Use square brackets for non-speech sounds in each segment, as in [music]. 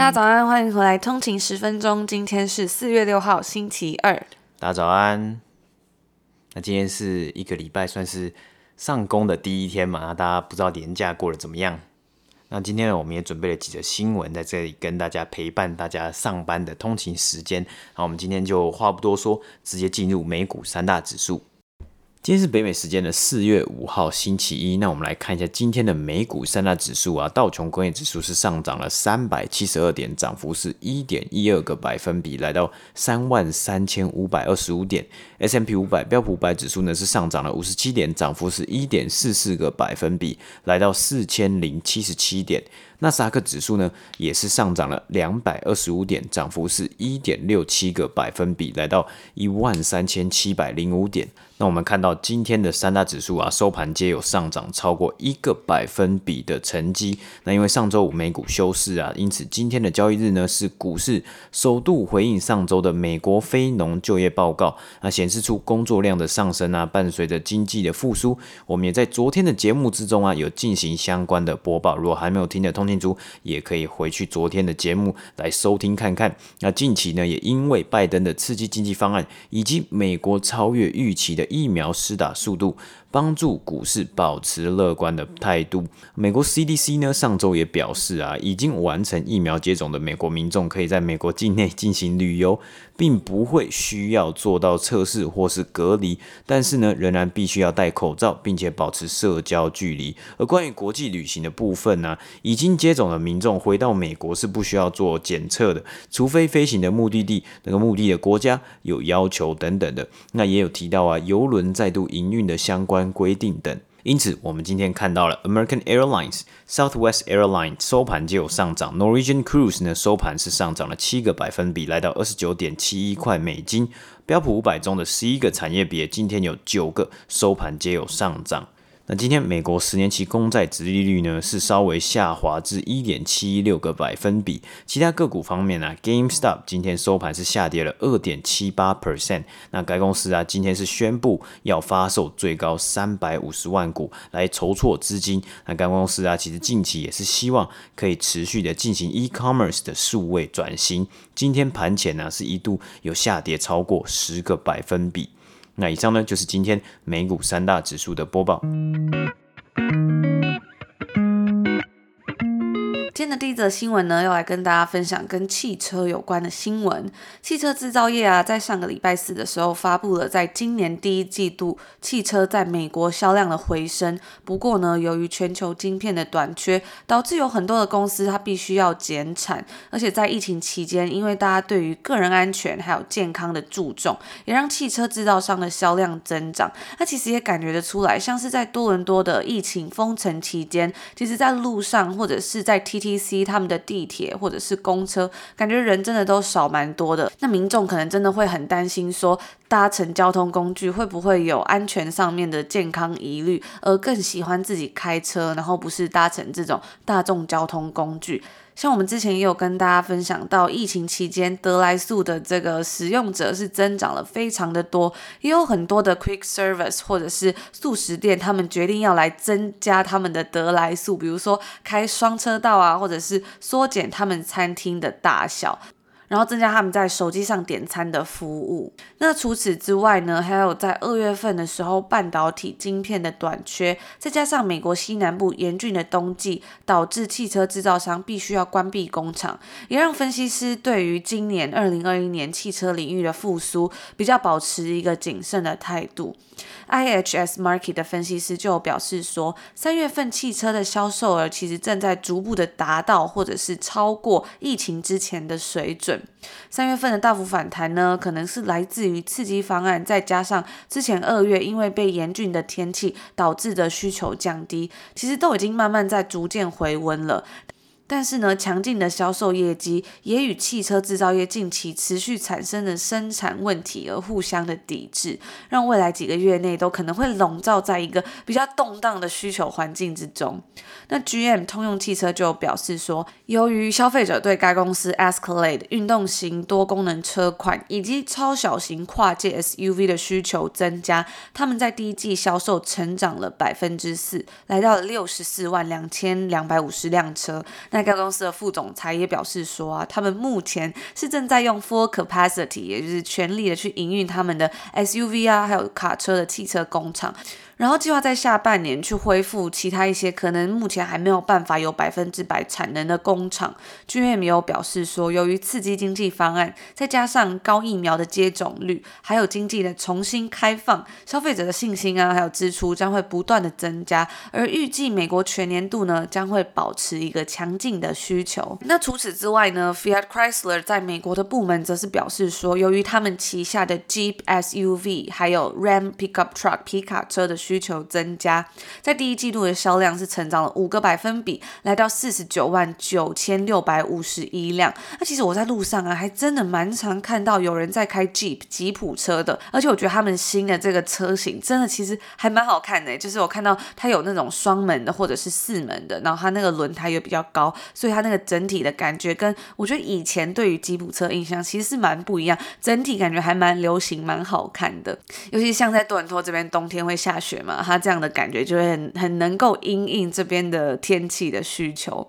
大家早安，欢迎回来通勤十分钟。今天是四月六号，星期二。大家早安。那今天是一个礼拜，算是上工的第一天嘛？那大家不知道年假过得怎么样？那今天呢，我们也准备了几则新闻在这里跟大家陪伴大家上班的通勤时间。那我们今天就话不多说，直接进入美股三大指数。今天是北美时间的四月五号星期一，那我们来看一下今天的美股三大指数啊，道琼工业指数是上涨了三百七十二点，涨幅是一点一二个百分比，来到三万三千五百二十五点。S M P 五百标普五百指数呢是上涨了五十七点，涨幅是一点四四个百分比，来到四千零七十七点。纳斯达克指数呢，也是上涨了两百二十五点，涨幅是一点六七个百分比，来到一万三千七百零五点。那我们看到今天的三大指数啊，收盘皆有上涨超过一个百分比的成绩。那因为上周五美股休市啊，因此今天的交易日呢，是股市首度回应上周的美国非农就业报告，那显示出工作量的上升啊，伴随着经济的复苏。我们也在昨天的节目之中啊，有进行相关的播报。如果还没有听的通勤族，也可以回去昨天的节目来收听看看。那近期呢，也因为拜登的刺激经济方案，以及美国超越预期的疫苗施打速度，帮助股市保持乐观的态度。美国 CDC 呢，上周也表示啊，已经完成疫苗接种的美国民众可以在美国境内进行旅游，并不会需要做到测试或是隔离，但是呢，仍然必须要戴口罩，并且保持社交距离。而关于国际旅行的部分呢，已经接种的民众回到美国是不需要做检测的，除非飞行的目的地那个目的的国家有要求等等的。那也有提到啊，邮轮再度营运的相关。规定等，因此我们今天看到了 American Airlines、Southwest Airlines 收盘就有上涨，Norwegian Cruise 呢收盘是上涨了七个百分比，来到二十九点七一块美金。标普五百中的十一个产业别，今天有九个收盘皆有上涨。那今天美国十年期公债殖利率呢是稍微下滑至一点七一六个百分比。其他个股方面呢、啊、，GameStop 今天收盘是下跌了二点七八 percent。那该公司啊今天是宣布要发售最高三百五十万股来筹措资金。那该公司啊其实近期也是希望可以持续的进行 e-commerce 的数位转型。今天盘前呢是一度有下跌超过十个百分比。那以上呢，就是今天美股三大指数的播报。第一则新闻呢，要来跟大家分享跟汽车有关的新闻。汽车制造业啊，在上个礼拜四的时候发布了在今年第一季度汽车在美国销量的回升。不过呢，由于全球晶片的短缺，导致有很多的公司它必须要减产。而且在疫情期间，因为大家对于个人安全还有健康的注重，也让汽车制造商的销量增长。那其实也感觉得出来，像是在多伦多的疫情封城期间，其实在路上或者是在 TTC 他们的地铁或者是公车，感觉人真的都少蛮多的。那民众可能真的会很担心，说搭乘交通工具会不会有安全上面的健康疑虑，而更喜欢自己开车，然后不是搭乘这种大众交通工具。像我们之前也有跟大家分享到，疫情期间得来速的这个使用者是增长了非常的多，也有很多的 quick service 或者是素食店，他们决定要来增加他们的得来速，比如说开双车道啊，或者是缩减他们餐厅的大小。然后增加他们在手机上点餐的服务。那除此之外呢，还有在二月份的时候，半导体晶片的短缺，再加上美国西南部严峻的冬季，导致汽车制造商必须要关闭工厂，也让分析师对于今年二零二一年汽车领域的复苏比较保持一个谨慎的态度。IHS Markit 的分析师就表示说，三月份汽车的销售额其实正在逐步的达到或者是超过疫情之前的水准。三月份的大幅反弹呢，可能是来自于刺激方案，再加上之前二月因为被严峻的天气导致的需求降低，其实都已经慢慢在逐渐回温了。但是呢，强劲的销售业绩也与汽车制造业近期持续产生的生产问题而互相的抵制，让未来几个月内都可能会笼罩在一个比较动荡的需求环境之中。那 GM 通用汽车就表示说，由于消费者对该公司 Escalade 运动型多功能车款以及超小型跨界 SUV 的需求增加，他们在第一季销售成长了百分之四，来到了六十四万两千两百五十辆车。那该公司的副总裁也表示说啊，他们目前是正在用 full capacity，也就是全力的去营运他们的 SUV 啊，还有卡车的汽车工厂。然后计划在下半年去恢复其他一些可能目前还没有办法有百分之百产能的工厂。GM 有表示说，由于刺激经济方案，再加上高疫苗的接种率，还有经济的重新开放，消费者的信心啊，还有支出将会不断的增加。而预计美国全年度呢，将会保持一个强劲的需求。那除此之外呢，Fiat Chrysler 在美国的部门则是表示说，由于他们旗下的 Jeep SUV 还有 Ram Pickup Truck 皮卡车的需需求增加，在第一季度的销量是成长了五个百分比，来到四十九万九千六百五十一辆。那其实我在路上啊，还真的蛮常看到有人在开 Jeep 吉普车的，而且我觉得他们新的这个车型真的其实还蛮好看的，就是我看到它有那种双门的或者是四门的，然后它那个轮胎又比较高，所以它那个整体的感觉跟我觉得以前对于吉普车印象其实是蛮不一样，整体感觉还蛮流行、蛮好看的。尤其像在多伦多这边，冬天会下雪。他这样的感觉就会很很能够因应这边的天气的需求。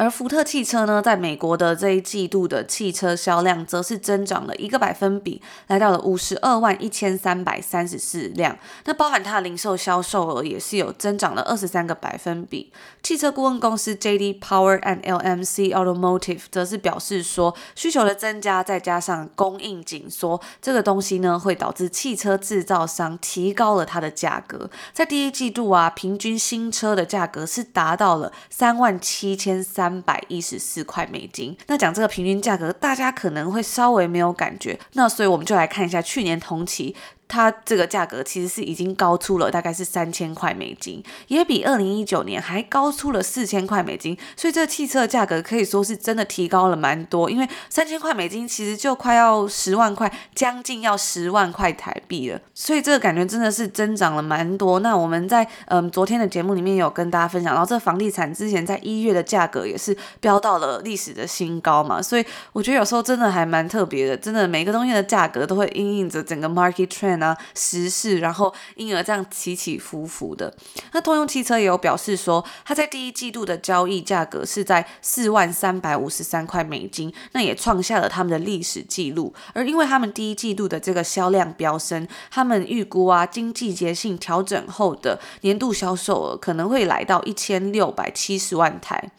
而福特汽车呢，在美国的这一季度的汽车销量则是增长了一个百分比，来到了五十二万一千三百三十四辆。那包含它的零售销售额也是有增长了二十三个百分比。汽车顾问公司 JD Power and LMC Automotive 则是表示说，需求的增加再加上供应紧缩，这个东西呢会导致汽车制造商提高了它的价格。在第一季度啊，平均新车的价格是达到了三万七千三。三百一十四块美金。那讲这个平均价格，大家可能会稍微没有感觉。那所以我们就来看一下去年同期。它这个价格其实是已经高出了，大概是三千块美金，也比二零一九年还高出了四千块美金，所以这汽车的价格可以说是真的提高了蛮多，因为三千块美金其实就快要十万块，将近要十万块台币了，所以这个感觉真的是增长了蛮多。那我们在嗯昨天的节目里面有跟大家分享，然后这房地产之前在一月的价格也是飙到了历史的新高嘛，所以我觉得有时候真的还蛮特别的，真的每个东西的价格都会因应着整个 market trend。呢，时事，然后因而这样起起伏伏的。那通用汽车也有表示说，它在第一季度的交易价格是在四万三百五十三块美金，那也创下了他们的历史记录。而因为他们第一季度的这个销量飙升，他们预估啊，经季节性调整后的年度销售额可能会来到一千六百七十万台。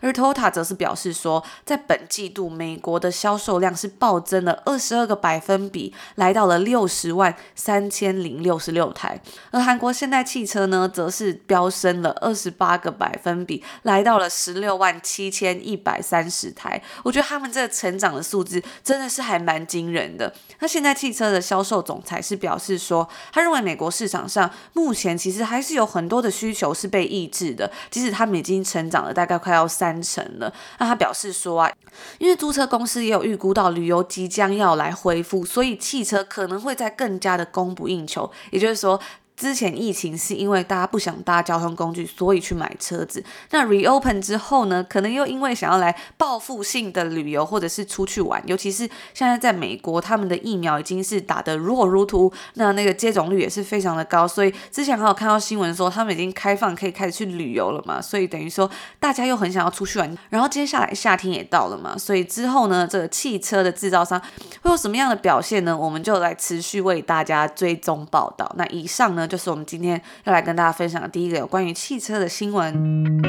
而 tota 则是表示说，在本季度美国的销售量是暴增了二十二个百分比，来到了六十万三千零六十六台。而韩国现代汽车呢，则是飙升了二十八个百分比，来到了十六万七千一百三十台。我觉得他们这成长的数字真的是还蛮惊人的。那现代汽车的销售总裁是表示说，他认为美国市场上目前其实还是有很多的需求是被抑制的，即使他们已经成长了大概快要三。完成了。那他表示说啊，因为租车公司也有预估到旅游即将要来恢复，所以汽车可能会在更加的供不应求。也就是说。之前疫情是因为大家不想搭交通工具，所以去买车子。那 reopen 之后呢，可能又因为想要来报复性的旅游或者是出去玩，尤其是现在在美国，他们的疫苗已经是打得如火如荼，那那个接种率也是非常的高。所以之前还有看到新闻说，他们已经开放可以开始去旅游了嘛，所以等于说大家又很想要出去玩。然后接下来夏天也到了嘛，所以之后呢，这个汽车的制造商会有什么样的表现呢？我们就来持续为大家追踪报道。那以上呢，就是我们今天要来跟大家分享的第一个有关于汽车的新闻。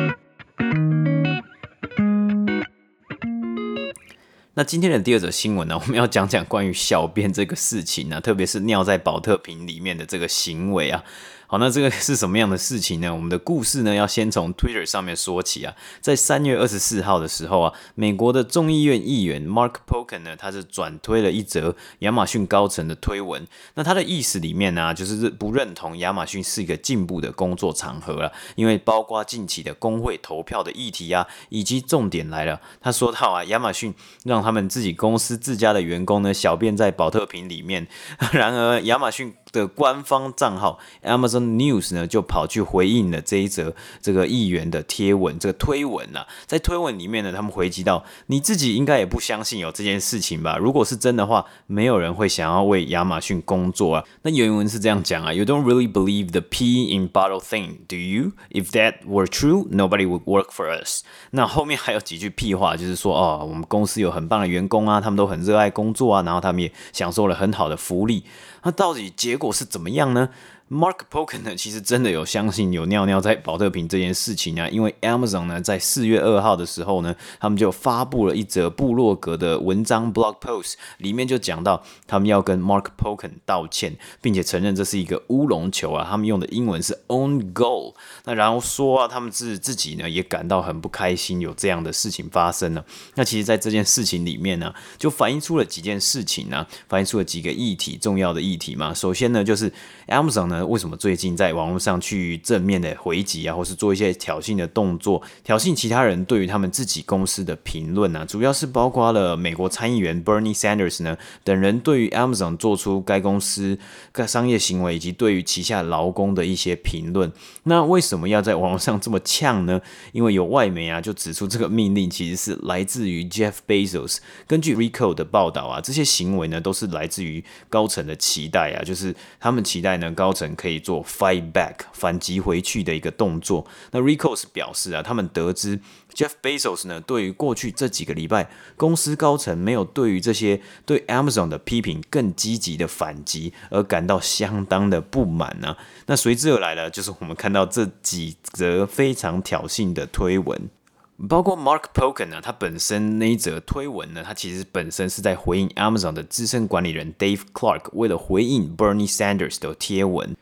那今天的第二则新闻呢，[laughs] 我们要讲讲关于小便这个事情呢，特别是尿在保特瓶里面的这个行为啊。好，那这个是什么样的事情呢？我们的故事呢，要先从 Twitter 上面说起啊。在三月二十四号的时候啊，美国的众议院议员 Mark Pocan 呢，他是转推了一则亚马逊高层的推文。那他的意思里面呢、就是不认同亚马逊是一个进步的工作场合了，因为包括近期的工会投票的议题啊，以及重点来了，他说到啊，亚马逊让他们自己公司自家的员工呢，小便在宝特瓶里面。[laughs] 然而，亚马逊的官方账号 Amazon News 呢，就跑去回应了这一则这个议员的贴文，这个推文啊，在推文里面呢，他们回击到，你自己应该也不相信有这件事情吧？如果是真的话，没有人会想要为亚马逊工作啊。那原文是这样讲啊，You don't really believe the pee in bottle thing, do you? If that were true, nobody would work for us. 那后面还有几句屁话，就是说哦，我们公司有很棒的员工啊，他们都很热爱工作啊，然后他们也享受了很好的福利。那到底结果是怎么样呢？Mark p o k e n 呢，其实真的有相信有尿尿在宝特瓶这件事情啊，因为 Amazon 呢在四月二号的时候呢，他们就发布了一则部落格的文章 blog post，里面就讲到他们要跟 Mark p o k e n 道歉，并且承认这是一个乌龙球啊，他们用的英文是 own goal，那然后说啊，他们自自己呢也感到很不开心，有这样的事情发生了。那其实，在这件事情里面呢，就反映出了几件事情呢，反映出了几个议题，重要的议题嘛。首先呢，就是 Amazon 呢。为什么最近在网络上去正面的回击啊，或是做一些挑衅的动作，挑衅其他人对于他们自己公司的评论啊？主要是包括了美国参议员 Bernie Sanders 呢等人对于 Amazon 做出该公司该商业行为以及对于旗下劳工的一些评论。那为什么要在网络上这么呛呢？因为有外媒啊就指出这个命令其实是来自于 Jeff Bezos。根据 Recode 的报道啊，这些行为呢都是来自于高层的期待啊，就是他们期待呢高层。可以做 fight back 反击回去的一个动作。那 Recos 表示啊，他们得知 Jeff Bezos 呢，对于过去这几个礼拜公司高层没有对于这些对 Amazon 的批评更积极的反击而感到相当的不满呢、那随之而来的，就是我们看到这几则非常挑衅的推文，包括 Mark Pocan 呢，他本身那一则推文呢，他其实本身是在回应 Amazon 的资深管理人 Dave Clark 为了回应 Bernie Sanders 的贴文。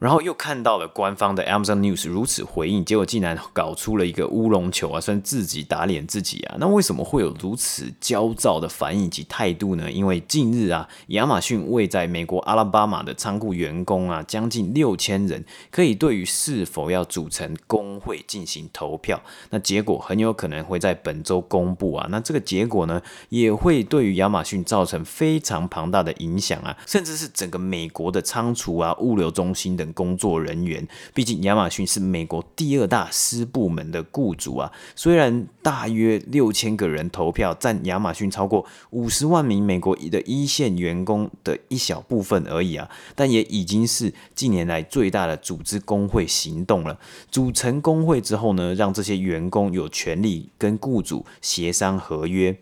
然后又看到了官方的 Amazon News 如此回应，结果竟然搞出了一个乌龙球啊，算自己打脸自己啊。那为什么会有如此焦躁的反应及态度呢？因为近日啊，亚马逊为在美国阿拉巴马的仓库员工啊，将近六千人，可以对于是否要组成工会进行投票。那结果很有可能会在本周公布啊。那这个结果呢，也会对于亚马逊造成非常庞大的影响啊，甚至是整个美国的仓储啊、物流中心等工作人员，毕竟亚马逊是美国第二大私部门的雇主啊。虽然大约六千个人投票，占亚马逊超过五十万名美国的一线员工的一小部分而已啊，但也已经是近年来最大的组织工会行动了。组成工会之后呢，让这些员工有权利跟雇主协商合约。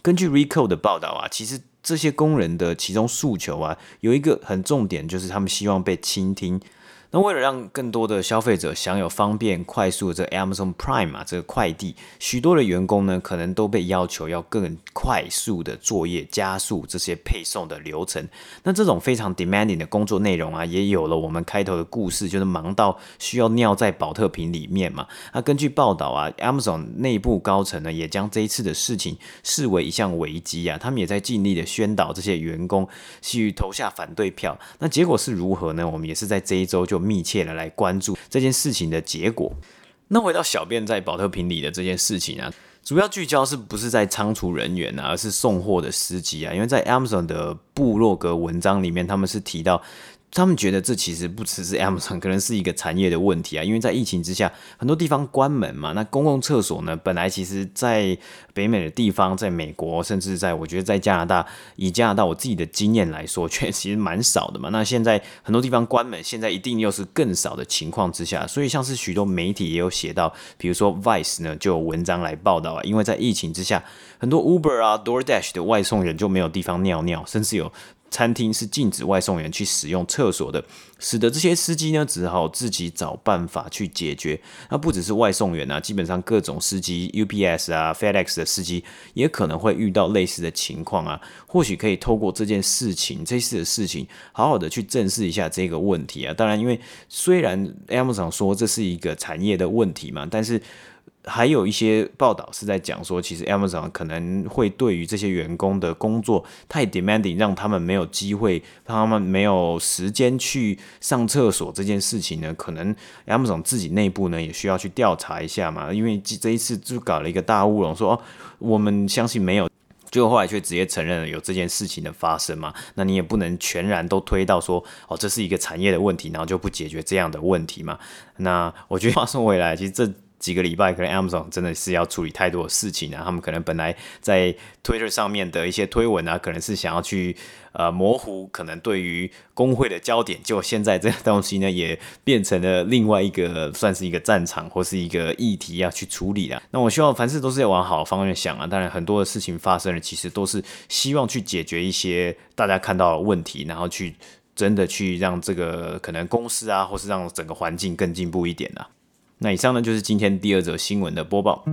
根据 Recode 的报道啊，其实。这些工人的其中诉求啊，有一个很重点，就是他们希望被倾听。那为了让更多的消费者享有方便快速的这 Amazon Prime 啊，这个快递，许多的员工呢，可能都被要求要更快速的作业，加速这些配送的流程。那这种非常 demanding 的工作内容啊，也有了我们开头的故事，就是忙到需要尿在保特瓶里面嘛。那根据报道啊，Amazon 内部高层呢，也将这一次的事情视为一项危机啊，他们也在尽力的宣导这些员工去投下反对票。那结果是如何呢？我们也是在这一周就。密切的来关注这件事情的结果。那回到小便在保特瓶里的这件事情啊，主要聚焦是不是在仓储人员啊，而是送货的司机啊？因为在 Amazon 的部落格文章里面，他们是提到。他们觉得这其实不只是 Amazon，可能是一个产业的问题啊，因为在疫情之下，很多地方关门嘛。那公共厕所呢，本来其实在北美的地方，在美国，甚至在我觉得在加拿大，以加拿大我自己的经验来说，[laughs] 确实蛮少的嘛。那现在很多地方关门，现在一定又是更少的情况之下，所以像是许多媒体也有写到，比如说 Vice 呢就有文章来报道啊，因为在疫情之下，很多 Uber 啊、DoorDash 的外送人就没有地方尿尿，甚至有。餐厅是禁止外送员去使用厕所的，使得这些司机呢只好自己找办法去解决。那不只是外送员啊，基本上各种司机，UPS 啊、FedEx 的司机也可能会遇到类似的情况啊。或许可以透过这件事情，这次的事情，好好的去正视一下这个问题啊。当然，因为虽然 Amazon 说这是一个产业的问题嘛，但是。还有一些报道是在讲说，其实 Amazon 可能会对于这些员工的工作太 demanding，让他们没有机会，他们没有时间去上厕所这件事情呢，可能 Amazon 自己内部呢也需要去调查一下嘛。因为这一次就搞了一个大乌龙，说哦，我们相信没有，结果后来却直接承认了有这件事情的发生嘛。那你也不能全然都推到说哦，这是一个产业的问题，然后就不解决这样的问题嘛。那我觉得话说回来，其实这。几个礼拜，可能 Amazon 真的是要处理太多的事情啊。他们可能本来在 Twitter 上面的一些推文啊，可能是想要去呃模糊可能对于工会的焦点，结果现在这个东西呢，也变成了另外一个算是一个战场或是一个议题要去处理了。那我希望凡事都是要往好的方面想啊。当然，很多的事情发生了，其实都是希望去解决一些大家看到的问题，然后去真的去让这个可能公司啊，或是让整个环境更进步一点啊。那以上呢，就是今天第二则新闻的播报。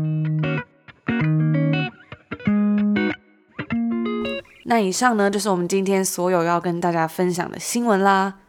那以上呢，就是我们今天所有要跟大家分享的新闻啦。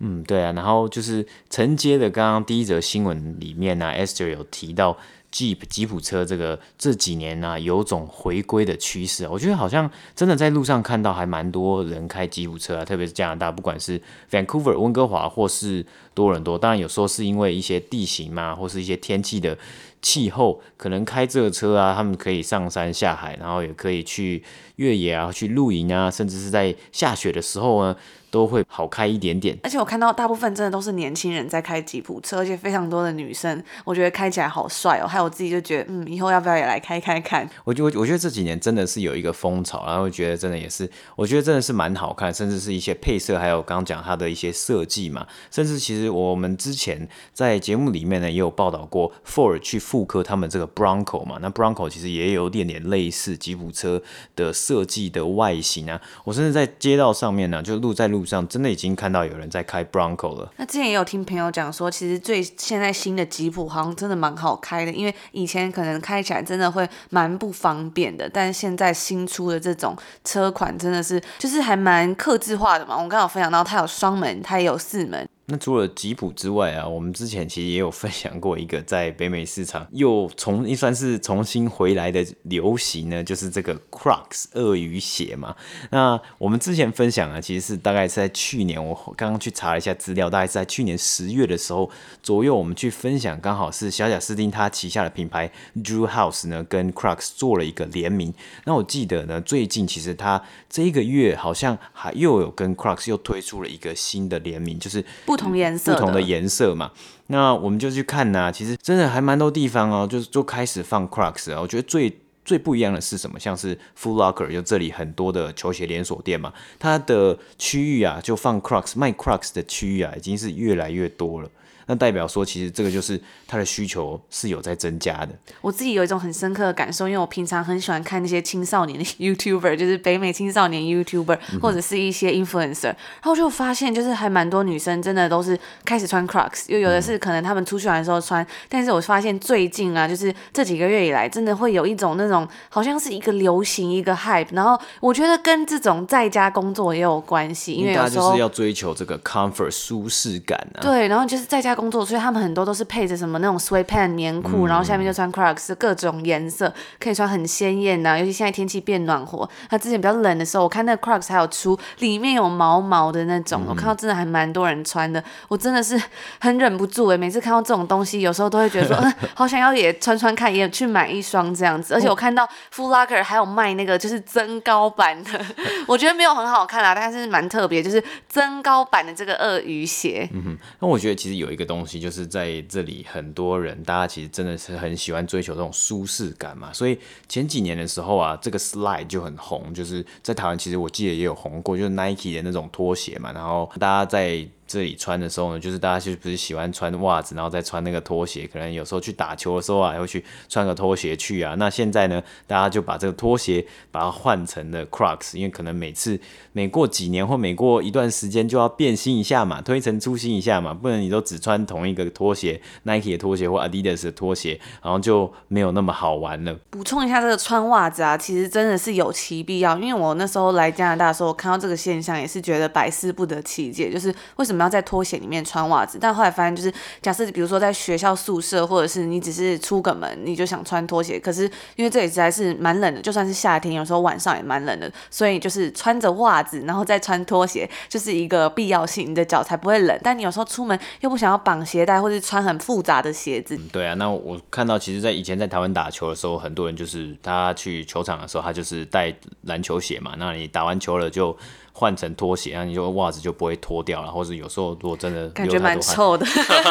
嗯，对啊，然后就是承接的刚刚第一则新闻里面呢，啊，Esther 有提到。Jeep 吉普车这个这几年呢、有种回归的趋势，我觉得好像真的在路上看到还蛮多人开吉普车啊，特别是加拿大，不管是 Vancouver 温哥华或是多伦多，当然有时候是因为一些地形嘛，或是一些天气的气候，可能开这个车啊，他们可以上山下海，然后也可以去越野啊，去露营啊，甚至是在下雪的时候呢。都会好开一点点，而且我看到大部分真的都是年轻人在开吉普车，而且非常多的女生，我觉得开起来好帅哦。还有我自己就觉得，嗯，以后要不要也来开开看？我觉得，我觉得这几年真的是有一个风潮，然后觉得真的也是，我觉得真的是蛮好看，甚至是一些配色，还有刚刚讲它的一些设计嘛，甚至其实我们之前在节目里面呢也有报道过，Ford 去复刻他们这个 Bronco 嘛，那 Bronco 其实也有点点类似吉普车的设计的外形啊，我甚至在街道上面呢，就路在路。上真的已经看到有人在开 Bronco 了。那之前也有听朋友讲说，其实最现在新的吉普好像真的蛮好开的，因为以前可能开起来真的会蛮不方便的，但现在新出的这种车款真的是就是还蛮克制化的嘛。我刚好分享到它有双门，它也有四门。那除了吉普之外啊，我们之前其实也有分享过一个在北美市场又重一算是重新回来的流行呢，就是这个 Crocs 鳄鱼鞋嘛。那我们之前分享啊，其实是大概是在去年，我刚刚去查了一下资料，大概是在去年十月的时候左右，我们去分享，刚好是小贾斯汀他旗下的品牌 Drew House 呢跟 Crocs 做了一个联名。那我记得呢，最近其实他这一个月好像还又有跟 Crocs 又推出了一个新的联名，就是。同颜色，不同的颜色嘛，那我们就去看呐、啊。其实真的还蛮多地方哦，就是就开始放 Crocs 啊。我觉得最最不一样的是什么？像是 Full Locker，就这里很多的球鞋连锁店嘛，它的区域啊，就放 Crocs 卖 Crocs 的区域啊，已经是越来越多了。那代表说，其实这个就是它的需求是有在增加的。我自己有一种很深刻的感受，因为我平常很喜欢看那些青少年的 [laughs] YouTuber，就是北美青少年 YouTuber 或者是一些 Influencer，然后就发现就是还蛮多女生真的都是开始穿 Crocs，又有的是可能他们出去玩的时候穿，但是我发现最近啊，就是这几个月以来，真的会有一种那种好像是一个流行一个 hype，然后我觉得跟这种在家工作也有关系，因为大家就是要追求这个 comfort 舒适感啊。对，然后就是在家。工作，所以他们很多都是配着什么那种 sweatpants 棉裤，然后下面就穿 Crocs，各种颜色可以穿很鲜艳的。尤其现在天气变暖和，它之前比较冷的时候，我看那个 Crocs 还有出里面有毛毛的那种，我看到真的还蛮多人穿的。我真的是很忍不住哎，每次看到这种东西，有时候都会觉得说，嗯，好想要也穿穿看，也去买一双这样子。而且我看到 Foot Locker 还有卖那个就是增高版的，[laughs] 我觉得没有很好看啦，但是蛮特别，就是增高版的这个鳄鱼鞋。嗯哼，那我觉得其实有一个。东西就是在这里，很多人大家其实真的是很喜欢追求这种舒适感嘛，所以前几年的时候啊，这个 slide 就很红，就是在台湾其实我记得也有红过，就是 Nike 的那种拖鞋嘛，然后大家在。这里穿的时候呢，就是大家就不是喜欢穿袜子，然后再穿那个拖鞋，可能有时候去打球的时候啊，会去穿个拖鞋去啊。那现在呢，大家就把这个拖鞋把它换成了 Crocs，因为可能每次每过几年或每过一段时间就要变新一下嘛，推陈出新一下嘛，不能你都只穿同一个拖鞋，Nike 的拖鞋或 Adidas 的拖鞋，然后就没有那么好玩了。补充一下这个穿袜子啊，其实真的是有其必要，因为我那时候来加拿大的时候，我看到这个现象也是觉得百思不得其解，就是为什么要在拖鞋里面穿袜子？但后来发现，就是假设比如说在学校宿舍，或者是你只是出个门，你就想穿拖鞋，可是因为这里实在是蛮冷的，就算是夏天，有时候晚上也蛮冷的，所以就是穿着袜子，然后再穿拖鞋，就是一个必要性，你的脚才不会冷。但你有时候出门又不想要绑鞋带，或是穿很复杂的鞋子。对啊，那我看到其实，在以前在台湾打球的时候，很多人就是他去球场的时候，他就是带篮球鞋嘛，那你打完球了就。换成拖鞋，那你就袜子就不会脱掉了，或者有时候如果真的感觉蛮臭的，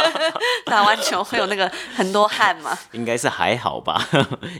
[laughs] 打完球会有那个很多汗嘛？应该是还好吧，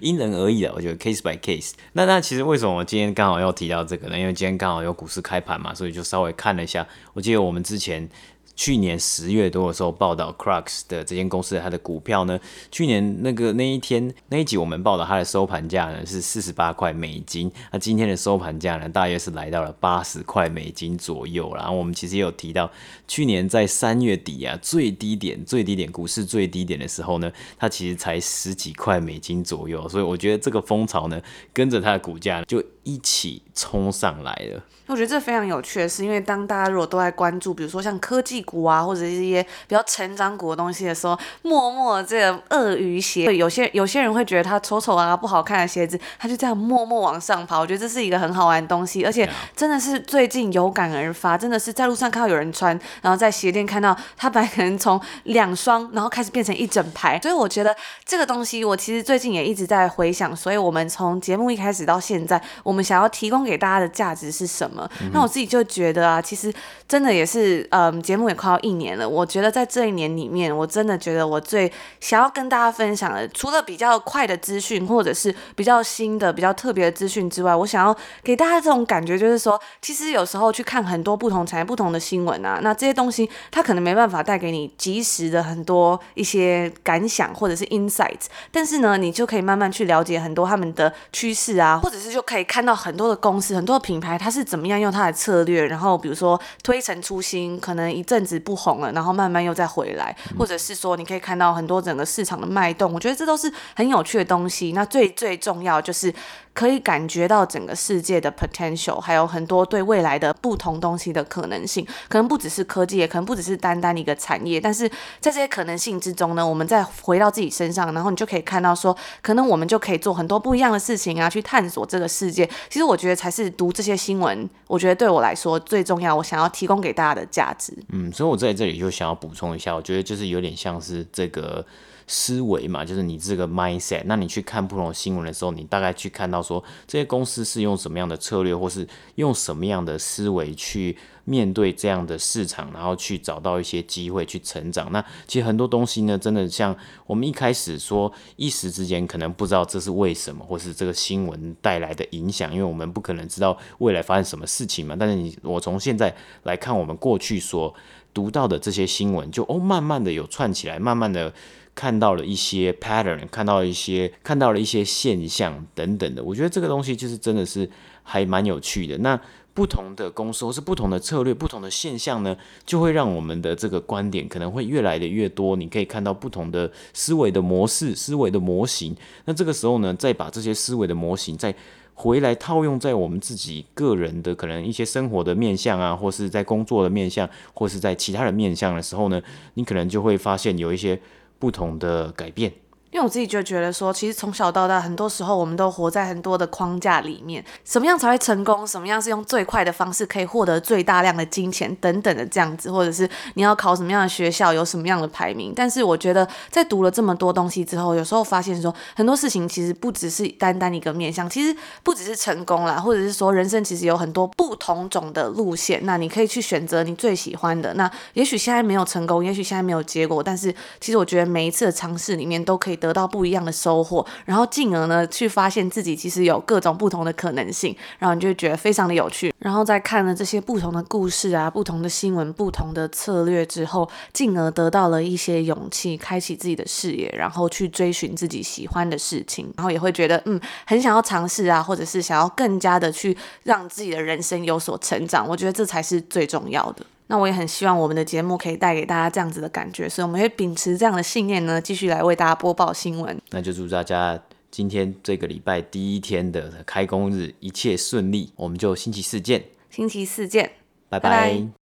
因人而异的，我觉得 case by case。那那其实为什么我今天刚好要提到这个呢？因为今天刚好有股市开盘嘛，所以就稍微看了一下。我记得我们之前。去年十月多的时候报道，Crux 的这间公司它的股票呢，去年那个那一天那一集我们报道它的收盘价呢是四十八块美金，那今天的收盘价呢大约是来到了八十块美金左右。然后我们其实也有提到，去年在三月底啊最低点最低点股市最低点的时候呢，它其实才十几块美金左右，所以我觉得这个风潮呢跟着它的股价就一起冲上来了。我觉得这非常有趣的是，因为当大家如果都在关注，比如说像科技股啊，或者是一些比较成长股的东西的时候，默默这个鳄鱼鞋，有些有些人会觉得它丑丑啊、不好看的鞋子，它就这样默默往上跑。我觉得这是一个很好玩的东西，而且真的是最近有感而发，真的是在路上看到有人穿，然后在鞋店看到它本来可能从两双，然后开始变成一整排。所以我觉得这个东西，我其实最近也一直在回想。所以我们从节目一开始到现在，我们想要提供给大家的价值是什么？嗯、那我自己就觉得啊，其实真的也是，嗯，节目也快要一年了。我觉得在这一年里面，我真的觉得我最想要跟大家分享的，除了比较快的资讯，或者是比较新的、比较特别的资讯之外，我想要给大家这种感觉，就是说，其实有时候去看很多不同产业、不同的新闻啊，那这些东西它可能没办法带给你及时的很多一些感想或者是 insights，但是呢，你就可以慢慢去了解很多他们的趋势啊，或者是就可以看到很多的公司、很多的品牌，它是怎么样用它。的策略，然后比如说推陈出新，可能一阵子不红了，然后慢慢又再回来，或者是说你可以看到很多整个市场的脉动，我觉得这都是很有趣的东西。那最最重要就是。可以感觉到整个世界的 potential，还有很多对未来的不同东西的可能性，可能不只是科技，也可能不只是单单一个产业。但是在这些可能性之中呢，我们再回到自己身上，然后你就可以看到说，可能我们就可以做很多不一样的事情啊，去探索这个世界。其实我觉得才是读这些新闻，我觉得对我来说最重要，我想要提供给大家的价值。嗯，所以我在这里就想要补充一下，我觉得就是有点像是这个。思维嘛，就是你这个 mindset。那你去看不同的新闻的时候，你大概去看到说，这些公司是用什么样的策略，或是用什么样的思维去面对这样的市场，然后去找到一些机会去成长。那其实很多东西呢，真的像我们一开始说，一时之间可能不知道这是为什么，或是这个新闻带来的影响，因为我们不可能知道未来发生什么事情嘛。但是你我从现在来看，我们过去所读到的这些新闻，就哦，慢慢的有串起来，慢慢的。看到了一些 pattern，看到一些看到了一些现象等等的，我觉得这个东西就是真的是还蛮有趣的。那不同的公司或是不同的策略、不同的现象呢，就会让我们的这个观点可能会越来的越多。你可以看到不同的思维的模式、思维的模型。那这个时候呢，再把这些思维的模型再回来套用在我们自己个人的可能一些生活的面向啊，或是在工作的面向，或是在其他的面向的时候呢，你可能就会发现有一些。不同的改变。因为我自己就觉得说，其实从小到大，很多时候我们都活在很多的框架里面，什么样才会成功？什么样是用最快的方式可以获得最大量的金钱等等的这样子，或者是你要考什么样的学校，有什么样的排名？但是我觉得，在读了这么多东西之后，有时候发现说，很多事情其实不只是单单一个面向，其实不只是成功啦，或者是说人生其实有很多不同种的路线，那你可以去选择你最喜欢的。那也许现在没有成功，也许现在没有结果，但是其实我觉得每一次的尝试里面都可以得到不一样的收获，然后进而呢去发现自己其实有各种不同的可能性，然后你就会觉得非常的有趣。然后在看了这些不同的故事啊、不同的新闻、不同的策略之后，进而得到了一些勇气，开启自己的视野，然后去追寻自己喜欢的事情，然后也会觉得嗯，很想要尝试啊，或者是想要更加的去让自己的人生有所成长。我觉得这才是最重要的。那我也很希望我们的节目可以带给大家这样子的感觉，所以我们会秉持这样的信念呢，继续来为大家播报新闻。那就祝大家今天这个礼拜第一天的开工日一切顺利，我们就星期四见。星期四见，拜拜。拜拜。